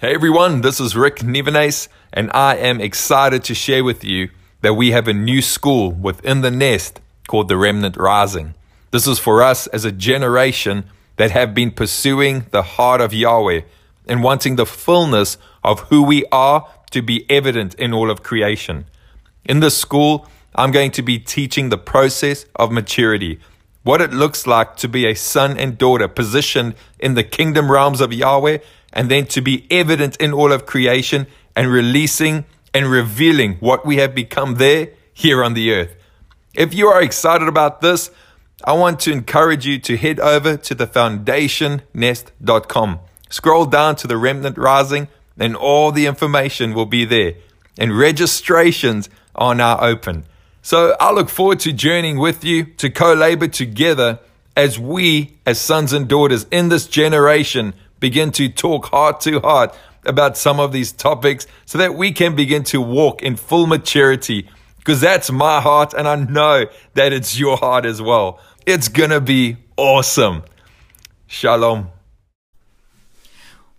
Hey everyone, this is Rick Nevenace, and I am excited to share with you that we have a new school within the nest called the Remnant Rising. This is for us as a generation that have been pursuing the heart of Yahweh and wanting the fullness of who we are to be evident in all of creation. In this school, I'm going to be teaching the process of maturity, what it looks like to be a son and daughter positioned in the kingdom realms of Yahweh, and then to be evident in all of creation and releasing and revealing what we have become there here on the earth. If you are excited about this, I want to encourage you to head over to the foundationnest.com. Scroll down to the remnant rising and all the information will be there. And registrations are now open. So I look forward to journeying with you to co labor together as we, as sons and daughters in this generation, begin to talk heart to heart about some of these topics so that we can begin to walk in full maturity. Because that's my heart, and I know that it's your heart as well. It's gonna be awesome. Shalom.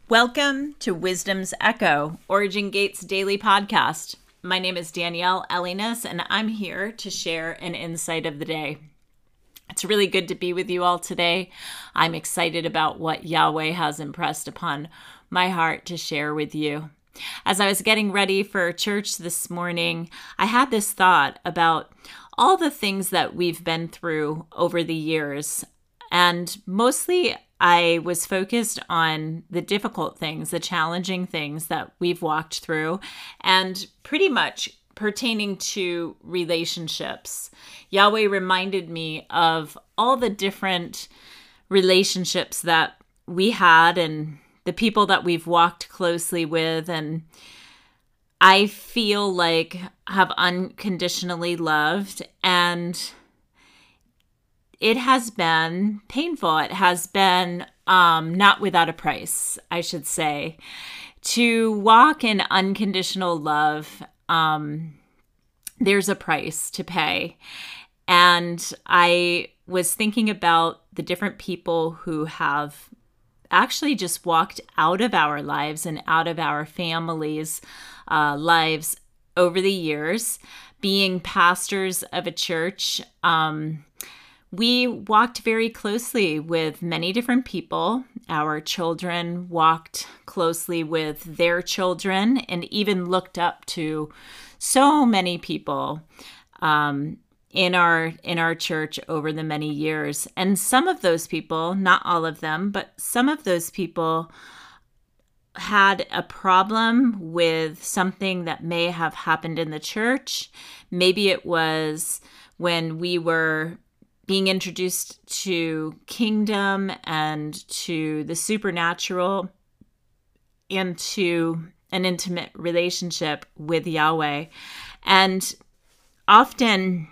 Welcome to Wisdom's Echo, Origin Gates daily podcast. My name is Danielle Ellinas, and I'm here to share an insight of the day. It's really good to be with you all today. I'm excited about what Yahweh has impressed upon my heart to share with you. As I was getting ready for church this morning, I had this thought about all the things that we've been through over the years. And mostly I was focused on the difficult things, the challenging things that we've walked through, and pretty much pertaining to relationships. Yahweh reminded me of all the different relationships that we had and the people that we've walked closely with and I feel like have unconditionally loved and it has been painful. It has been um, not without a price, I should say. To walk in unconditional love, um, there's a price to pay. And I was thinking about the different people who have actually just walked out of our lives and out of our families' uh, lives over the years, being pastors of a church. Um, we walked very closely with many different people. Our children walked closely with their children and even looked up to so many people um, in our in our church over the many years. And some of those people, not all of them, but some of those people had a problem with something that may have happened in the church. Maybe it was when we were being introduced to kingdom and to the supernatural and to an intimate relationship with Yahweh. And often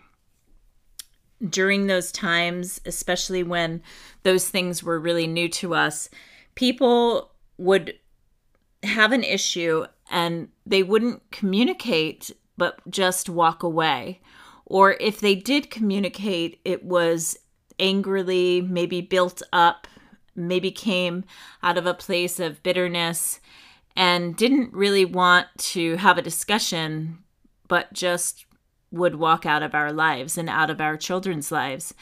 during those times, especially when those things were really new to us, people would have an issue and they wouldn't communicate but just walk away or if they did communicate, it was angrily, maybe built up, maybe came out of a place of bitterness and didn't really want to have a discussion, but just would walk out of our lives and out of our children's lives.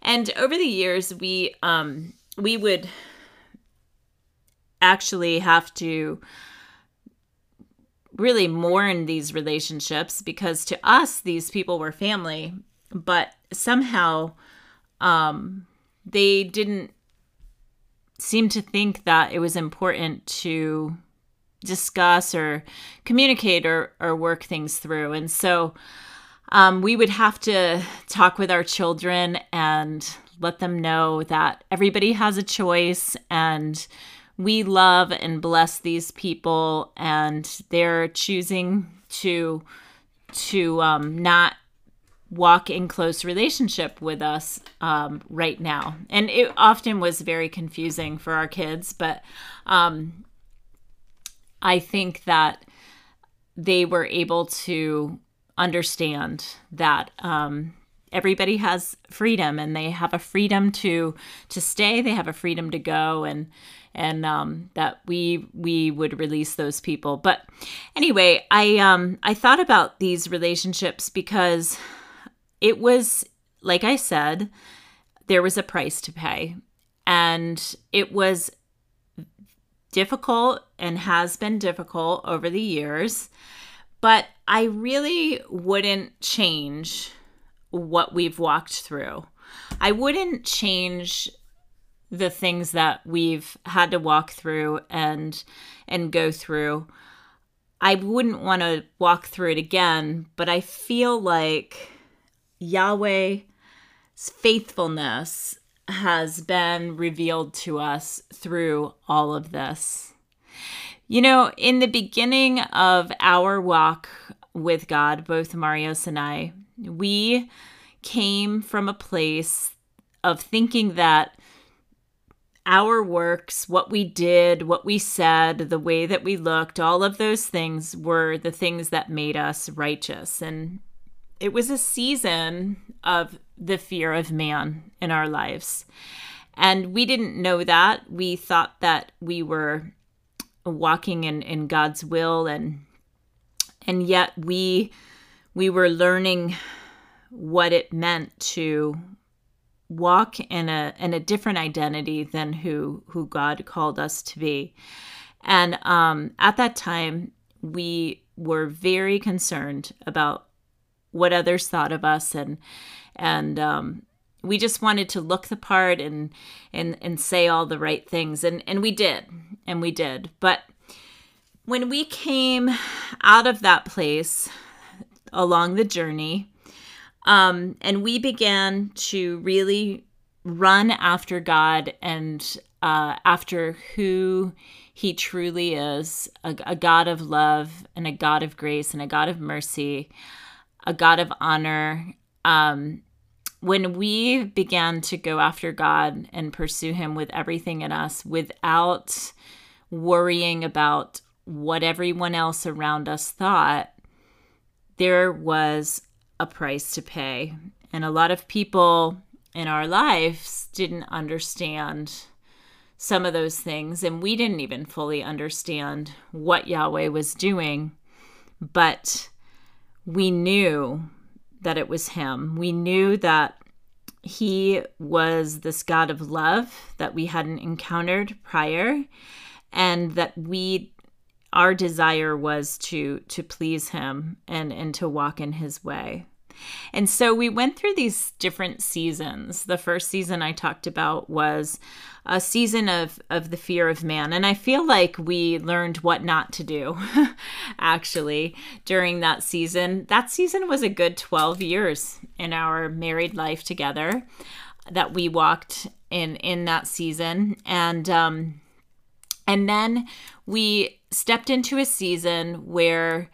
And over the years, we um, we would actually have to really mourn these relationships because to us these people were family but somehow um, they didn't seem to think that it was important to discuss or communicate or, or work things through. And so um, we would have to talk with our children and let them know that everybody has a choice and we love and bless these people and they're choosing to to um, not walk in close relationship with us um, right now. And it often was very confusing for our kids but um, i think that they were able to understand that um, everybody has freedom and they have a freedom to to stay they have a freedom to go and and um, that we we would release those people. But anyway i um i thought about these relationships because it was like i said there was a price to pay and it was difficult and has been difficult over the years but i really wouldn't change what we've walked through. I wouldn't change the things that we've had to walk through and and go through. I wouldn't want to walk through it again, but I feel like Yahweh's faithfulness has been revealed to us through all of this. You know, in the beginning of our walk with God, both Marios and I, we came from a place of thinking that our works, what we did, what we said, the way that we looked, all of those things were the things that made us righteous. And it was a season of the fear of man in our lives. And we didn't know that. We thought that we were walking in, in God's will and and yet we we were learning what it meant to walk in a in a different identity than who who God called us to be. And um, at that time, we were very concerned about what others thought of us, and and um, we just wanted to look the part and and and say all the right things, and and we did, and we did. But when we came out of that place along the journey, um, and we began to really run after God and uh, after who He truly is a, a God of love and a God of grace and a God of mercy, a God of honor. Um, when we began to go after God and pursue Him with everything in us without worrying about what everyone else around us thought, there was a price to pay. And a lot of people in our lives didn't understand some of those things. And we didn't even fully understand what Yahweh was doing. But we knew that it was Him. We knew that He was this God of love that we hadn't encountered prior. And that we our desire was to to please him and and to walk in his way. And so we went through these different seasons. The first season i talked about was a season of of the fear of man. And i feel like we learned what not to do actually during that season. That season was a good 12 years in our married life together that we walked in in that season. And um and then we stepped into a season where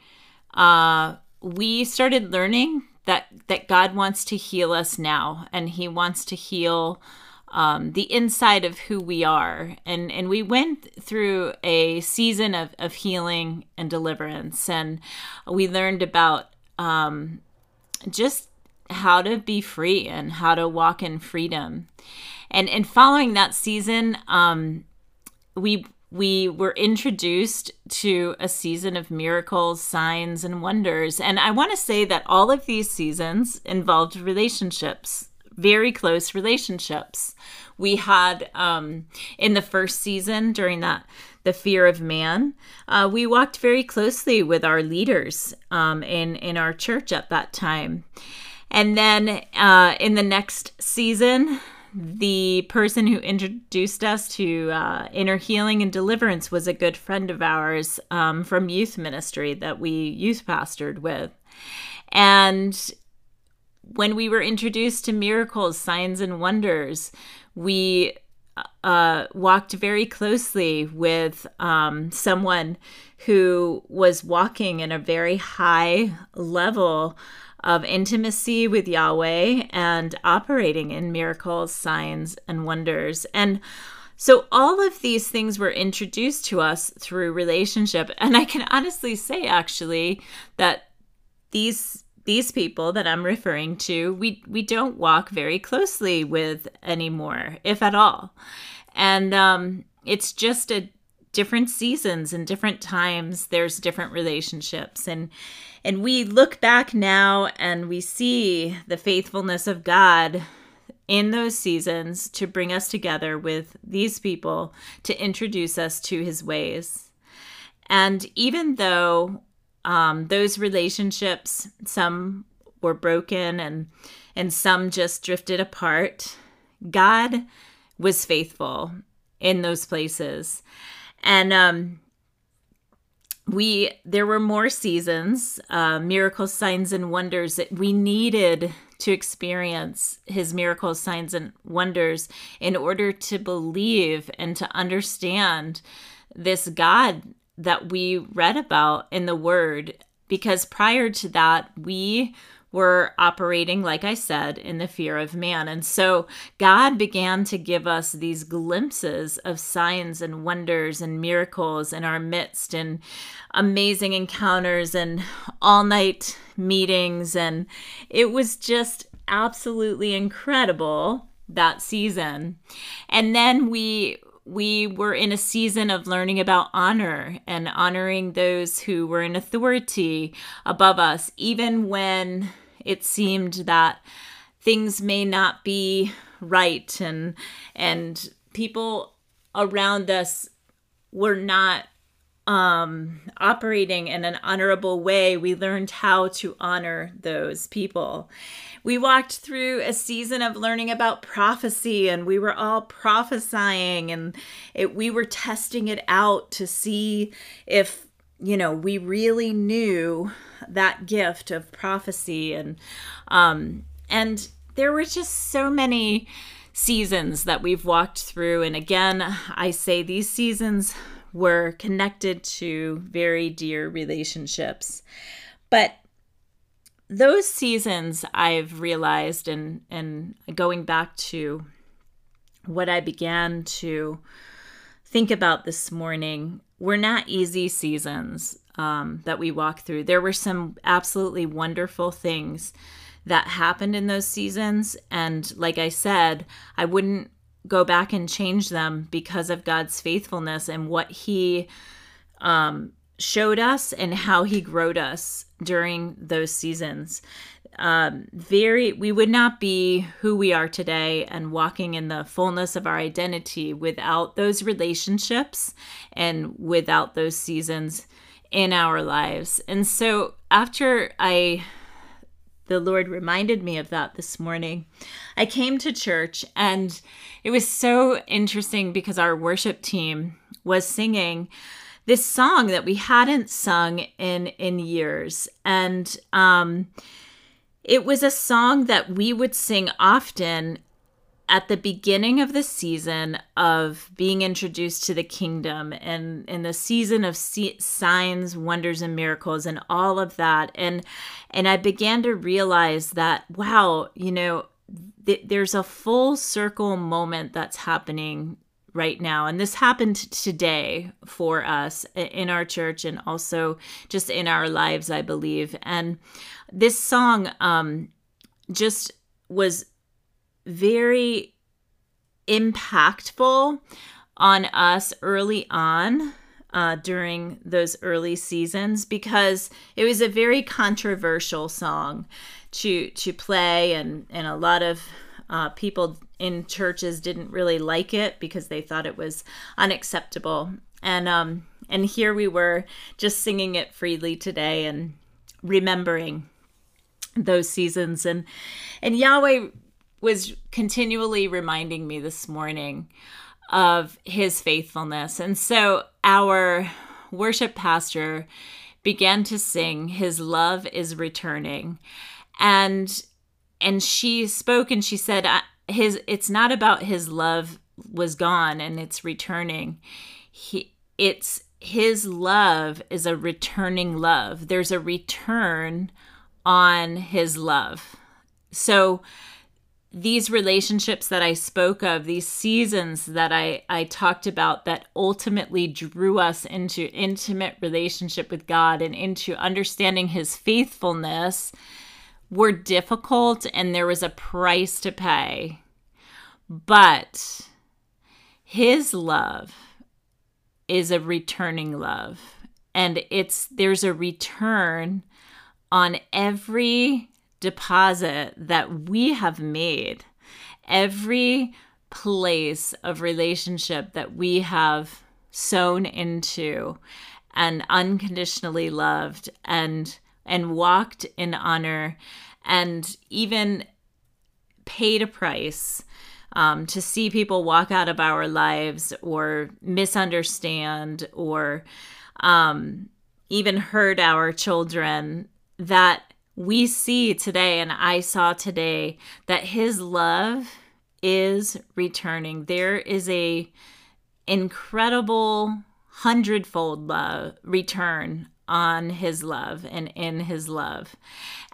uh, we started learning that that God wants to heal us now, and He wants to heal um, the inside of who we are. And and we went through a season of of healing and deliverance, and we learned about um, just how to be free and how to walk in freedom. And and following that season, um, we we were introduced to a season of miracles, signs, and wonders. And I want to say that all of these seasons involved relationships, very close relationships. We had um, in the first season during that the fear of man. Uh, we walked very closely with our leaders um, in in our church at that time, and then uh, in the next season, the person who introduced us to uh, inner healing and deliverance was a good friend of ours um, from youth ministry that we youth pastored with. And when we were introduced to miracles, signs, and wonders, we uh, walked very closely with um, someone who was walking in a very high level of intimacy with Yahweh and operating in miracles, signs, and wonders. And so all of these things were introduced to us through relationship. And I can honestly say, actually, that these these people that I'm referring to, we we don't walk very closely with anymore, if at all. And um, it's just a different seasons and different times. There's different relationships, and and we look back now and we see the faithfulness of God in those seasons to bring us together with these people to introduce us to his ways. And even though um, those relationships, some were broken and and some just drifted apart, God was faithful in those places. And um, we there were more seasons, uh, miracles, signs, and wonders that we needed to experience his miracles, signs, and wonders in order to believe and to understand this God that we read about in the Word. Because prior to that, we were operating, like I said, in the fear of man. And so God began to give us these glimpses of signs and wonders and miracles in our midst and amazing encounters and all night meetings. And it was just absolutely incredible that season. And then we we were in a season of learning about honor and honoring those who were in authority above us, even when it seemed that things may not be right and and people around us were not um, operating in an honorable way, we learned how to honor those people. We walked through a season of learning about prophecy, and we were all prophesying, and it, we were testing it out to see if you know we really knew that gift of prophecy, and um, and there were just so many seasons that we've walked through, and again, I say these seasons were connected to very dear relationships. But those seasons I've realized and and going back to what I began to think about this morning were not easy seasons um, that we walked through. There were some absolutely wonderful things that happened in those seasons. And like I said, I wouldn't go back and change them because of God's faithfulness and what He um, showed us and how He growed us during those seasons. Um, very, we would not be who we are today and walking in the fullness of our identity without those relationships and without those seasons in our lives. And so after I the Lord reminded me of that this morning. I came to church and it was so interesting because our worship team was singing this song that we hadn't sung in in years and um it was a song that we would sing often at the beginning of the season of being introduced to the kingdom and in the season of signs wonders and miracles and all of that. And and i began to realize that wow you know th- there's a full circle moment that's happening right now. And this happened today for us in our church and also just in our lives i believe. And this song um just was very impactful on us early on uh, during those early seasons because it was a very controversial song to to play and and a lot of uh, people in churches didn't really like it because they thought it was unacceptable. And um and here we were just singing it freely today and remembering those seasons. And and Yahweh was continually reminding me this morning of his faithfulness. And so our worship pastor began to sing his love is returning. And and she spoke and she said his it's not about his love was gone and it's returning. He it's his love is a returning love. There's a return on his love. So these relationships that I spoke of, these seasons that I, I talked about that ultimately drew us into intimate relationship with God and into understanding his faithfulness, were difficult and there was a price to pay. But his love is a returning love. And it's there's a return on every deposit that we have made, every place of relationship that we have sown into and unconditionally loved and and walked in honor and even paid a price um, to see people walk out of our lives or misunderstand or um, even hurt our children that we see today and I saw today that his love is returning. There is a incredible hundredfold love return on his love and in his love.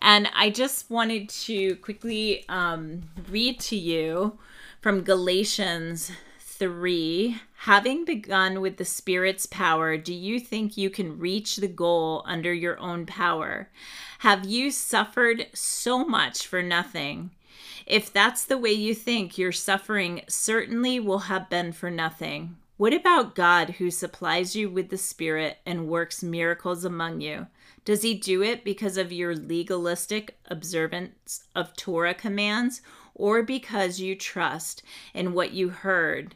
And I just wanted to quickly um, read to you from Galatians 3 Having begun with the Spirit's power, do you think you can reach the goal under your own power? Have you suffered so much for nothing? If that's the way you think, your suffering certainly will have been for nothing. What about God who supplies you with the Spirit and works miracles among you? Does he do it because of your legalistic observance of Torah commands or because you trust in what you heard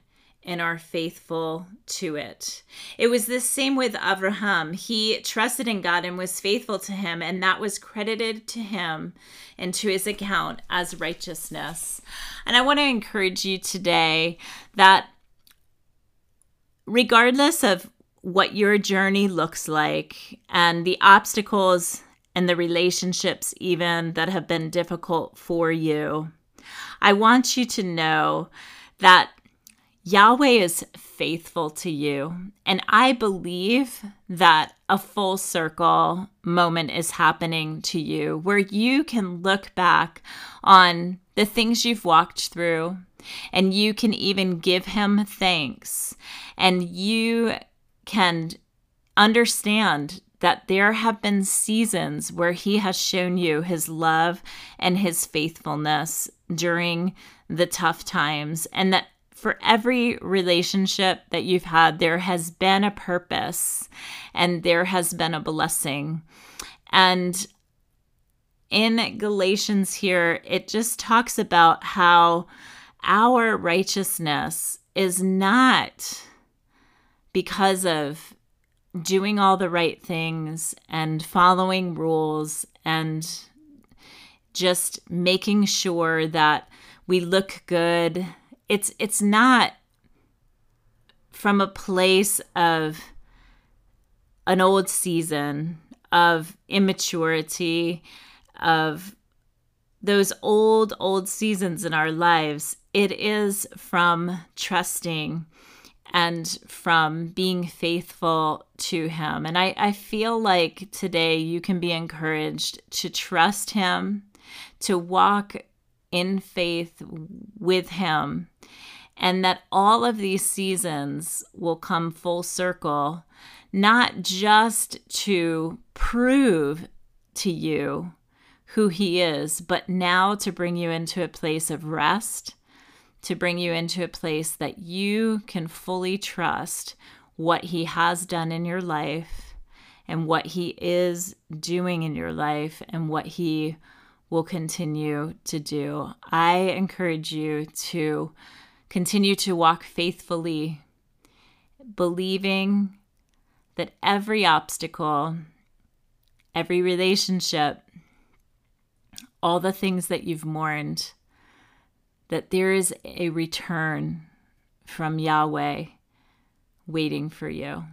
and are faithful to it. It was the same with Abraham. He trusted in God and was faithful to him, and that was credited to him and to his account as righteousness. And I want to encourage you today that regardless of what your journey looks like and the obstacles and the relationships, even that have been difficult for you, I want you to know that Yahweh is faithful to you. And I believe that a full circle moment is happening to you where you can look back on the things you've walked through and you can even give him thanks and you can understand that there have been seasons where he has shown you his love and his faithfulness during the tough times and that for every relationship that you've had, there has been a purpose and there has been a blessing. And in Galatians here, it just talks about how our righteousness is not because of doing all the right things and following rules and just making sure that we look good it's it's not from a place of an old season of immaturity of those old old seasons in our lives. It is from trusting and from being faithful to him. And I, I feel like today you can be encouraged to trust him to walk in faith with him and that all of these seasons will come full circle, not just to prove to you who He is, but now to bring you into a place of rest, to bring you into a place that you can fully trust what He has done in your life and what He is doing in your life and what He will continue to do. I encourage you to Continue to walk faithfully, believing that every obstacle, every relationship, all the things that you've mourned, that there is a return from Yahweh waiting for you.